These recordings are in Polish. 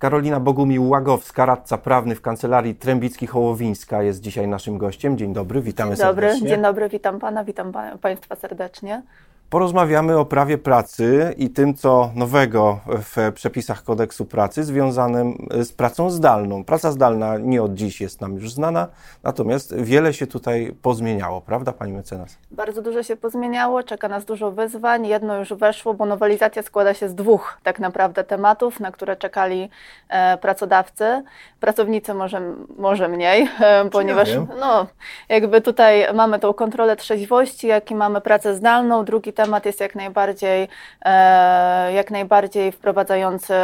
Karolina Bogumił-Łagowska, radca prawny w kancelarii Trębicki-Hołowińska jest dzisiaj naszym gościem. Dzień dobry, witamy dzień dobry, serdecznie. Dzień dobry, witam Pana, witam Państwa serdecznie. Porozmawiamy o prawie pracy i tym, co nowego w przepisach kodeksu pracy związanym z pracą zdalną. Praca zdalna nie od dziś jest nam już znana, natomiast wiele się tutaj pozmieniało, prawda, pani mecenas? Bardzo dużo się pozmieniało, czeka nas dużo wyzwań. Jedno już weszło, bo nowelizacja składa się z dwóch tak naprawdę tematów, na które czekali e, pracodawcy. Pracownicy może, może mniej, e, ponieważ ja no, jakby tutaj mamy tą kontrolę trzeźwości, jak i mamy pracę zdalną. Drugi temat jest jak najbardziej, e, jak najbardziej wprowadzający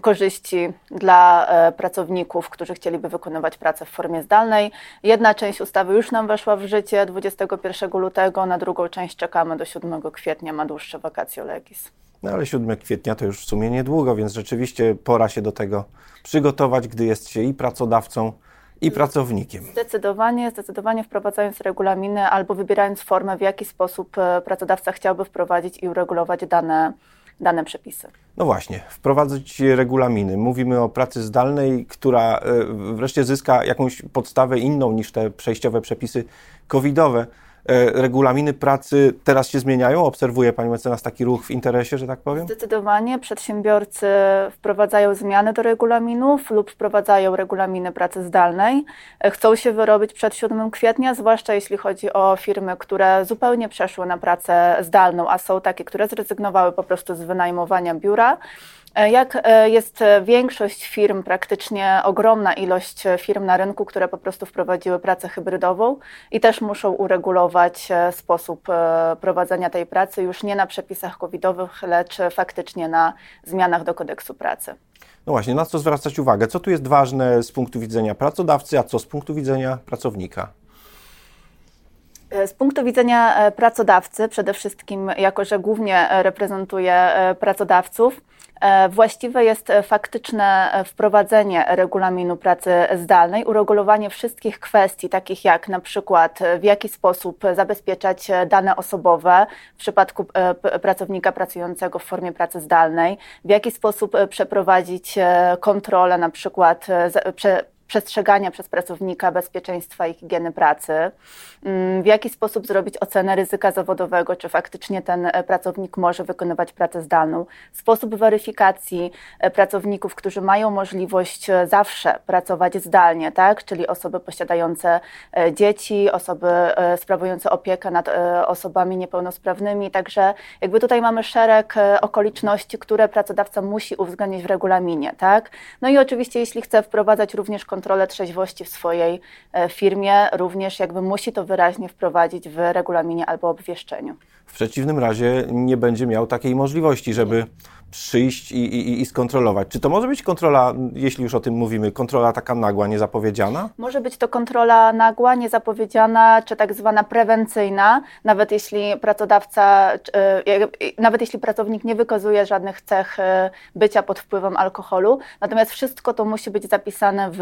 korzyści dla e, pracowników, którzy chcieliby wykonywać pracę w formie zdalnej. Jedna część ustawy już nam weszła w życie 21 lutego, na drugą część czekamy do 7 kwietnia, ma dłuższe vacatio legis. No ale 7 kwietnia to już w sumie niedługo, więc rzeczywiście pora się do tego przygotować, gdy jest się i pracodawcą, i pracownikiem. Zdecydowanie, zdecydowanie wprowadzając regulaminy albo wybierając formę, w jaki sposób e, pracodawca chciałby wprowadzić i uregulować dane, dane przepisy. No właśnie, wprowadzić regulaminy. Mówimy o pracy zdalnej, która e, wreszcie zyska jakąś podstawę inną niż te przejściowe przepisy covidowe. E, regulaminy pracy teraz się zmieniają? Obserwuje Pani mecenas taki ruch w interesie, że tak powiem? Zdecydowanie. Przedsiębiorcy wprowadzają zmiany do regulaminów lub wprowadzają regulaminy pracy zdalnej. E, chcą się wyrobić przed 7 kwietnia, zwłaszcza jeśli chodzi o firmy, które zupełnie przeszły na pracę zdalną, a są takie, które zrezygnowały po prostu z wynajmowania biura. E, jak e, jest większość firm, praktycznie ogromna ilość firm na rynku, które po prostu wprowadziły pracę hybrydową i też muszą uregulować e, sposób prowadzenia tej pracy już nie na przepisach covidowych, lecz faktycznie na zmianach do kodeksu pracy. No właśnie, na co zwracać uwagę? Co tu jest ważne z punktu widzenia pracodawcy, a co z punktu widzenia pracownika? Z punktu widzenia pracodawcy, przede wszystkim, jako że głównie reprezentuję pracodawców, E, właściwe jest e, faktyczne e, wprowadzenie regulaminu pracy zdalnej, uregulowanie wszystkich kwestii, takich jak na przykład w jaki sposób zabezpieczać dane osobowe w przypadku pracownika pracującego w formie pracy zdalnej, w jaki sposób przeprowadzić kontrolę, na przykład przestrzegania przez pracownika bezpieczeństwa i higieny pracy, mm, w jaki sposób zrobić ocenę ryzyka zawodowego, czy faktycznie ten e, pracownik może wykonywać pracę zdalną, sposób weryfikacji e, pracowników, którzy mają możliwość e, zawsze pracować zdalnie, tak? czyli osoby posiadające dzieci, osoby sprawujące opiekę nad osobami niepełnosprawnymi, także jakby tutaj mamy szereg okoliczności, które pracodawca musi uwzględnić w regulaminie. Tak? No i oczywiście jeśli chce wprowadzać również kontrolę, kontrolę trzeźwości w swojej e, firmie, również jakby musi to wyraźnie wprowadzić w regulaminie albo obwieszczeniu. W przeciwnym razie nie będzie miał takiej możliwości, żeby przyjść i, i, i, skontrolować. Czy to może być kontrola, jeśli już o tym mówimy, kontrola taka nagła, niezapowiedziana? Może być to kontrola nagła, niezapowiedziana, czy tak zwana prewencyjna, nawet jeśli pracodawca, nawet jeśli pracownik nie wykazuje żadnych cech e, bycia pod wpływem alkoholu. Natomiast wszystko to musi być zapisane w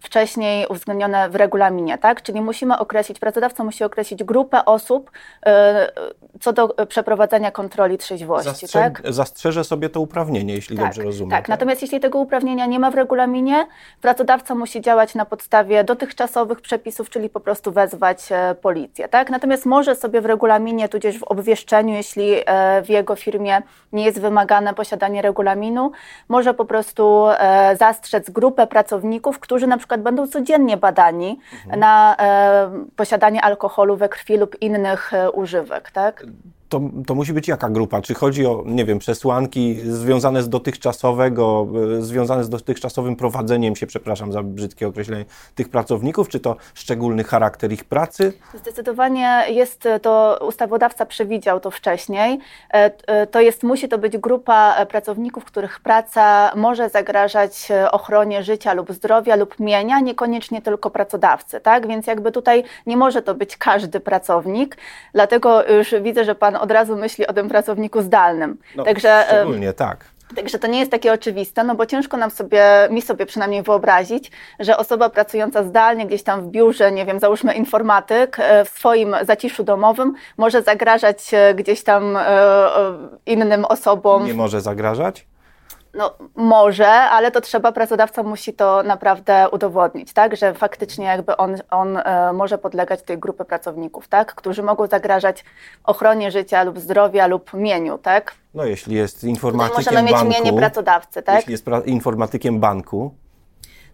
wcześniej uwzględnione w regulaminie, tak? Czyli musimy określić, pracodawca musi określić grupę osób e, co do przeprowadzenia kontroli trzeźwości, Zastrze tak? Zastrzeżę sobie to uprawnienie, jeśli tak, dobrze rozumiem. Tak. tak, natomiast jeśli tego uprawnienia nie ma w regulaminie, pracodawca musi działać na podstawie dotychczasowych przepisów, czyli po prostu wezwać e, policję. Tak? Natomiast może sobie w regulaminie, tudzież w obwieszczeniu, jeśli e, w jego firmie nie jest wymagane posiadanie regulaminu, może po prostu e, zastrzec grupę pracowników, którzy na przykład będą codziennie badani mhm. na posiadanie alkoholu we krwi lub innych używek. Tak? To, to musi być jaka grupa? Czy chodzi o, nie wiem, przesłanki związane z dotychczasowego, e, związane z dotychczasowym prowadzeniem się, przepraszam za brzydkie określenie, tych pracowników, czy to szczególny charakter ich pracy? Zdecydowanie jest to, ustawodawca przewidział to wcześniej. E, e, to jest, musi to być grupa pracowników, których praca może zagrażać ochronie życia lub zdrowia lub mienia, niekoniecznie tylko pracodawcy, tak? Więc jakby tutaj nie może to być każdy pracownik, dlatego już widzę, że Pan od razu myśli o tym pracowniku zdalnym. No, Także, szczególnie, tak. Także to nie jest takie oczywiste, no bo ciężko nam sobie, mi sobie przynajmniej wyobrazić, że osoba pracująca zdalnie gdzieś tam w biurze, nie wiem, załóżmy informatyk, e, w swoim zaciszu domowym może zagrażać gdzieś tam e, innym osobom. Nie może zagrażać? No może, ale to trzeba, pracodawca musi to naprawdę udowodnić, tak, że faktycznie jakby on, on e, może podlegać tej grupy pracowników, tak, którzy mogą zagrażać ochronie życia lub zdrowia lub mieniu, tak. No jeśli jest informatykiem Możemy mieć banku, mienie pracodawcy, tak. jeśli jest informatykiem banku,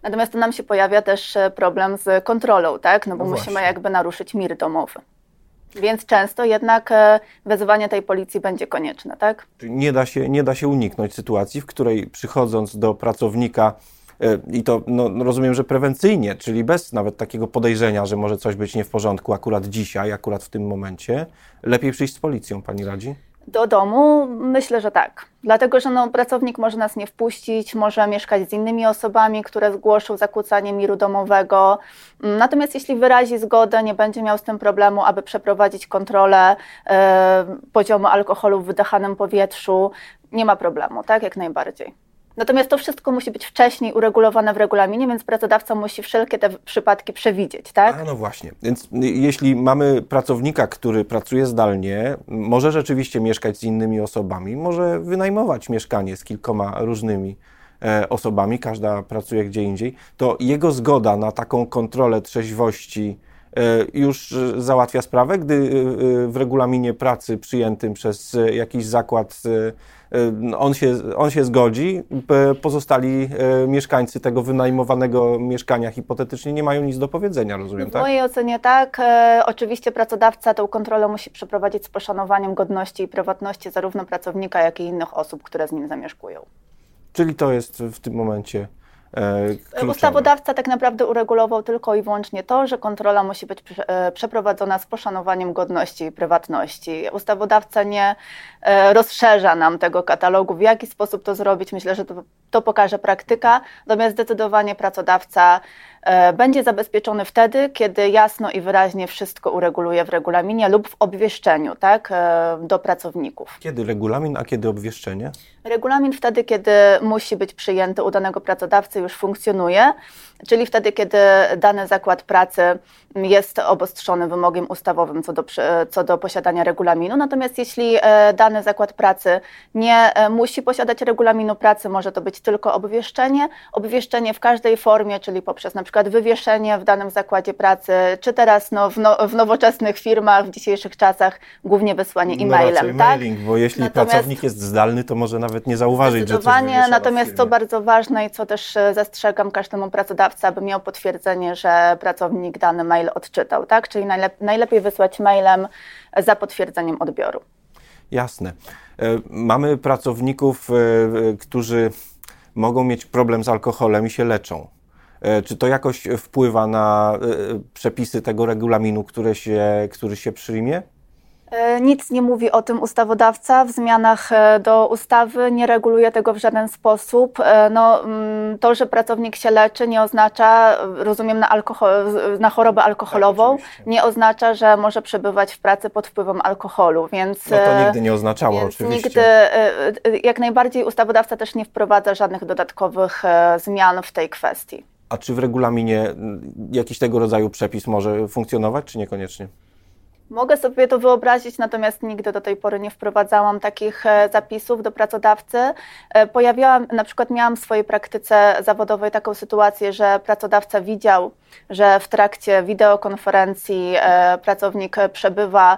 Natomiast tu nam się pojawia też e, problem z kontrolą, tak, no bo No musimy jakby naruszyć mir domowy. Więc często jednak e, wezwanie tej policji będzie konieczne, tak? Nie da się, nie da się uniknąć sytuacji, w której przychodząc do pracownika, e, i to no rozumiem, że prewencyjnie, czyli bez nawet takiego podejrzenia, że może coś być nie w porządku akurat dzisiaj, akurat w tym momencie, lepiej przyjść z policją, pani radzi? Do domu myślę, że tak. Dlatego, że no, pracownik może nas nie wpuścić, może mieszkać z innymi osobami, które zgłoszą zakłócanie miru domowego. Natomiast jeśli wyrazi zgodę, nie będzie miał z tym problemu, aby przeprowadzić kontrolę e, poziomu alkoholu w wydechanym powietrzu, nie ma problemu, tak? Jak najbardziej. Natomiast to wszystko musi być wcześniej uregulowane w regulaminie, więc pracodawca musi wszelkie te przypadki przewidzieć, tak? A no właśnie, więc y, jeśli mamy pracownika, który pracuje zdalnie, może rzeczywiście mieszkać z innymi osobami, może wynajmować mieszkanie z kilkoma różnymi e, osobami, każda pracuje gdzie indziej, to jego zgoda na taką kontrolę trzeźwości e, już e, załatwia sprawę, gdy e, e, w regulaminie pracy przyjętym przez jakiś zakład on się, on się zgodzi, pozostali e, mieszkańcy tego wynajmowanego mieszkania hipotetycznie nie mają nic do powiedzenia, rozumiem, W tak? mojej ocenie tak. E, oczywiście pracodawca tę kontrolę musi przeprowadzić z poszanowaniem godności i prywatności zarówno pracownika, jak i innych osób, które z nim zamieszkują. Czyli to jest w tym momencie kluczowe. Ustawodawca tak naprawdę uregulował tylko i wyłącznie to, że kontrola musi być e, przeprowadzona z poszanowaniem godności i prywatności. Ustawodawca nie e, rozszerza nam tego katalogu, w jaki sposób to zrobić. Myślę, że to, to pokaże praktyka. Natomiast zdecydowanie pracodawca e, będzie zabezpieczony wtedy, kiedy jasno i wyraźnie wszystko ureguluje w regulaminie lub w obwieszczeniu tak, e, do pracowników. Kiedy regulamin, a kiedy obwieszczenie? Regulamin wtedy, kiedy musi być przyjęty u danego pracodawcy, już funkcjonuje, czyli wtedy, kiedy dany zakład pracy jest obostrzony wymogiem ustawowym co do, co do posiadania regulaminu. Natomiast jeśli e, dany zakład pracy nie e, musi posiadać regulaminu pracy, może to być tylko obwieszczenie. Obwieszczenie w każdej formie, czyli poprzez na przykład wywieszenie w danym zakładzie pracy, czy teraz no, w, no, w nowoczesnych firmach, w dzisiejszych czasach głównie wysłanie No e-mailem. tak? mailing, bo jeśli Natomiast- pracownik jest zdalny, to może nawet nie zauważyć, że coś natomiast to firmie. bardzo ważne i co też e, zastrzegam każdemu pracodawcy, aby miał potwierdzenie, że pracownik dany mail odczytał, tak? Czyli najlep- najlepiej wysłać mailem za potwierdzeniem odbioru. Jasne. E, Mamy pracowników, e, e, którzy mogą mieć problem z alkoholem i się leczą. E, Czy to jakoś wpływa na e, przepisy tego regulaminu, które się, który się przyjmie? E, Nic nie mówi o tym ustawodawca w zmianach e, do ustawy, nie reguluje tego w żaden sposób. E, No, mm, to, że pracownik się leczy, nie oznacza, e, rozumiem, na, alkohol, na chorobę alkoholową, Tak, nie oznacza, że może przebywać w pracy pod wpływem alkoholu, więc. No to e, nigdy nie oznaczało oczywiście. nigdy, e, e, jak najbardziej ustawodawca też nie wprowadza żadnych dodatkowych e, zmian w tej kwestii. A czy w regulaminie jakiś tego rodzaju przepis może funkcjonować, czy niekoniecznie? Mogę sobie to wyobrazić, natomiast nigdy do tej pory nie wprowadzałam takich e, zapisów do pracodawcy. E, Pojawiałam, na przykład miałam w swojej praktyce zawodowej taką sytuację, że pracodawca widział, że w trakcie wideokonferencji e, pracownik przebywa,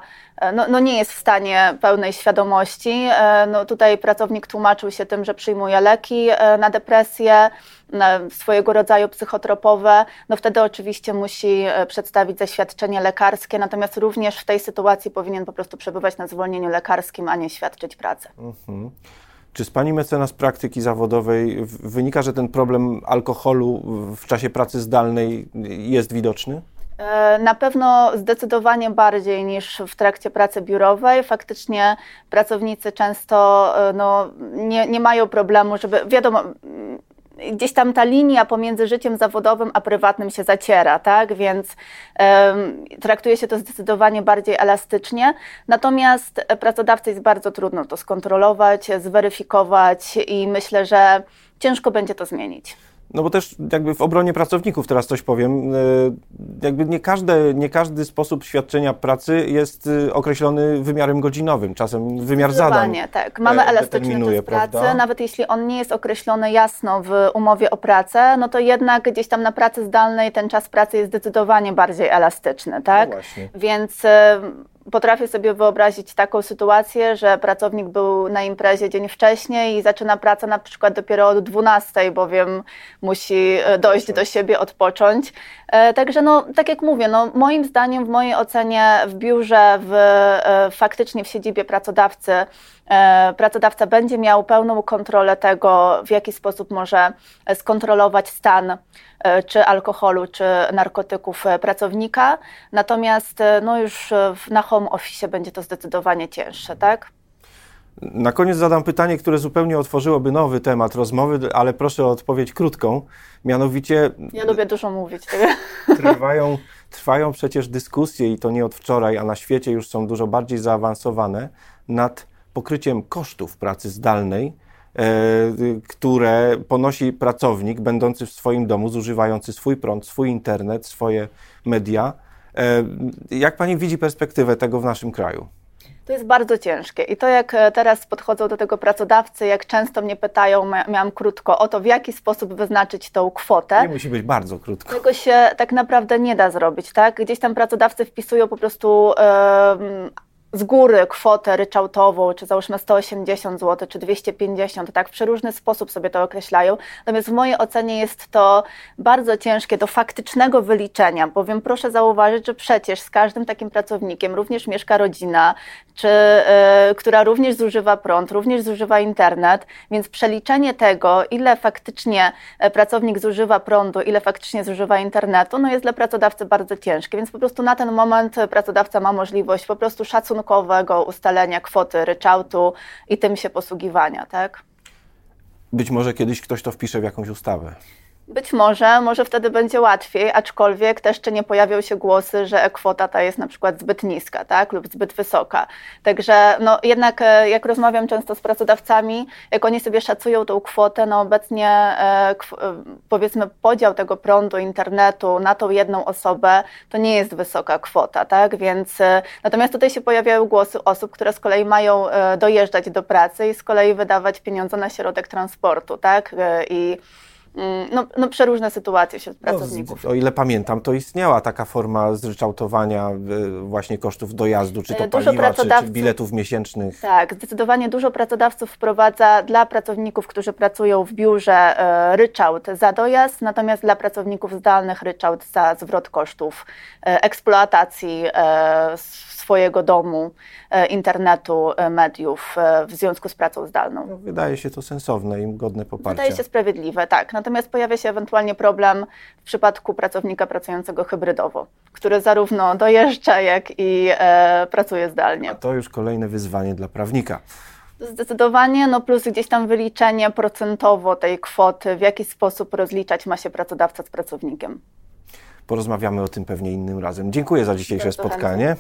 no, no nie jest w stanie pełnej świadomości. No tutaj pracownik tłumaczył się tym, że przyjmuje leki na depresję, swojego rodzaju psychotropowe, no wtedy oczywiście musi e, przedstawić zaświadczenie lekarskie, natomiast również w tej sytuacji powinien po prostu przebywać na zwolnieniu lekarskim, a nie świadczyć pracę. Mhm. Czy z Pani mecenas praktyki zawodowej wynika, że ten problem alkoholu w czasie pracy zdalnej jest widoczny? E, Na pewno zdecydowanie bardziej niż w trakcie pracy biurowej. Faktycznie pracownicy często e, no, nie, nie mają problemu, żeby, wiadomo, gdzieś tam ta linia pomiędzy życiem zawodowym a prywatnym się zaciera, tak? Więc em, traktuje się to zdecydowanie bardziej elastycznie. Natomiast e, pracodawcy jest bardzo trudno to skontrolować, zweryfikować i myślę, że ciężko będzie to zmienić. No bo też jakby w obronie pracowników teraz coś powiem, e, jakby nie, każde, nie każdy sposób świadczenia pracy jest e, określony wymiarem godzinowym, czasem wymiar zadań. tak. Mamy elastyczny czas pracy, prawda? nawet jeśli on nie jest określony jasno w umowie o pracę, no to jednak gdzieś tam na pracy zdalnej ten czas pracy jest zdecydowanie bardziej elastyczny, tak? No Więc e, potrafię sobie wyobrazić taką sytuację, że pracownik był na imprezie dzień wcześniej i zaczyna pracę na przykład dopiero od 12, bowiem musi e, dojść do siebie, odpocząć. E, także no, tak jak mówię, no, moim zdaniem, w mojej ocenie w biurze, w, e, faktycznie w siedzibie pracodawcy, pracodawca będzie miał pełną kontrolę tego, w jaki sposób może skontrolować stan czy alkoholu, czy narkotyków pracownika. Natomiast no już na home office będzie to zdecydowanie cięższe, tak? Na koniec zadam pytanie, które zupełnie otworzyłoby nowy temat rozmowy, ale proszę o odpowiedź krótką. Mianowicie. Ja lubię dużo mówić. Trwają, trwają przecież dyskusje, i to nie od wczoraj, a na świecie już są dużo bardziej zaawansowane, nad pokryciem kosztów pracy zdalnej, e, które ponosi pracownik będący w swoim domu, zużywający swój prąd, swój internet, swoje media. E, jak pani widzi perspektywę tego w naszym kraju? To jest bardzo ciężkie. I to, jak e, teraz podchodzą do tego pracodawcy, jak często mnie pytają, miałam krótko, o to, w jaki sposób wyznaczyć tą kwotę. Nie musi być bardzo krótko. Tego się tak naprawdę nie da zrobić, tak? Gdzieś tam pracodawcy wpisują po prostu. Yy, z góry kwotę ryczałtową, czy załóżmy 180 zł, czy 250, tak w przeróżny sposób sobie to określają. Natomiast w mojej ocenie jest to bardzo ciężkie do faktycznego wyliczenia, bowiem proszę zauważyć, że przecież z każdym takim pracownikiem również mieszka rodzina, czy, y, która również zużywa prąd, również zużywa internet, więc przeliczenie tego, ile faktycznie e, pracownik zużywa prądu, ile faktycznie zużywa internetu, no jest dla pracodawcy bardzo ciężkie, więc po prostu na ten moment pracodawca ma możliwość po prostu szacunku szacunkowego ustalenia kwoty ryczałtu i tym się posługiwania, tak? Być może kiedyś ktoś to wpisze w jakąś ustawę. Być może, może wtedy będzie łatwiej, aczkolwiek też jeszcze nie pojawią się głosy, że kwota ta jest na przykład zbyt niska, tak, lub zbyt wysoka. Także no, jednak e, jak rozmawiam często z pracodawcami, jak oni sobie szacują tą kwotę, no obecnie e, e, powiedzmy podział tego prądu, internetu na tą jedną osobę, to nie jest wysoka kwota, tak, więc natomiast tutaj się pojawiają głosy osób, które z kolei mają dojeżdżać do pracy i z kolei wydawać pieniądze na środek transportu, tak, i no, no przeróżne sytuacje wśród no, pracowników. No, o ile pamiętam, to istniała taka forma zryczałtowania y, właśnie kosztów dojazdu, czy to dużo paliwa, czy, czy biletów miesięcznych. Tak, zdecydowanie dużo pracodawców wprowadza dla pracowników, którzy pracują w biurze e, ryczałt za dojazd, natomiast dla pracowników zdalnych ryczałt za zwrot kosztów e, eksploatacji e, swojego domu, e, internetu, e, mediów e, w związku z pracą zdalną. No, wydaje się to sensowne i godne poparcia. Wydaje się sprawiedliwe, tak. Natomiast pojawia się ewentualnie problem w przypadku pracownika pracującego hybrydowo, który zarówno dojeżdża, jak i e, pracuje zdalnie. A to już kolejne wyzwanie dla prawnika. Zdecydowanie, no plus gdzieś tam wyliczenie procentowo tej kwoty, w jaki sposób rozliczać ma się pracodawca z pracownikiem. Porozmawiamy o tym pewnie innym razem. Dziękuję za dzisiejsze Bardzo spotkanie.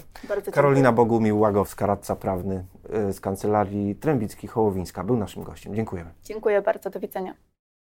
Karolina Bogumił-Łagowska, radca prawny y, z Kancelarii Trębicki-Hołowińska był naszym gościem. Dziękujemy. Dziękuję bardzo, do widzenia.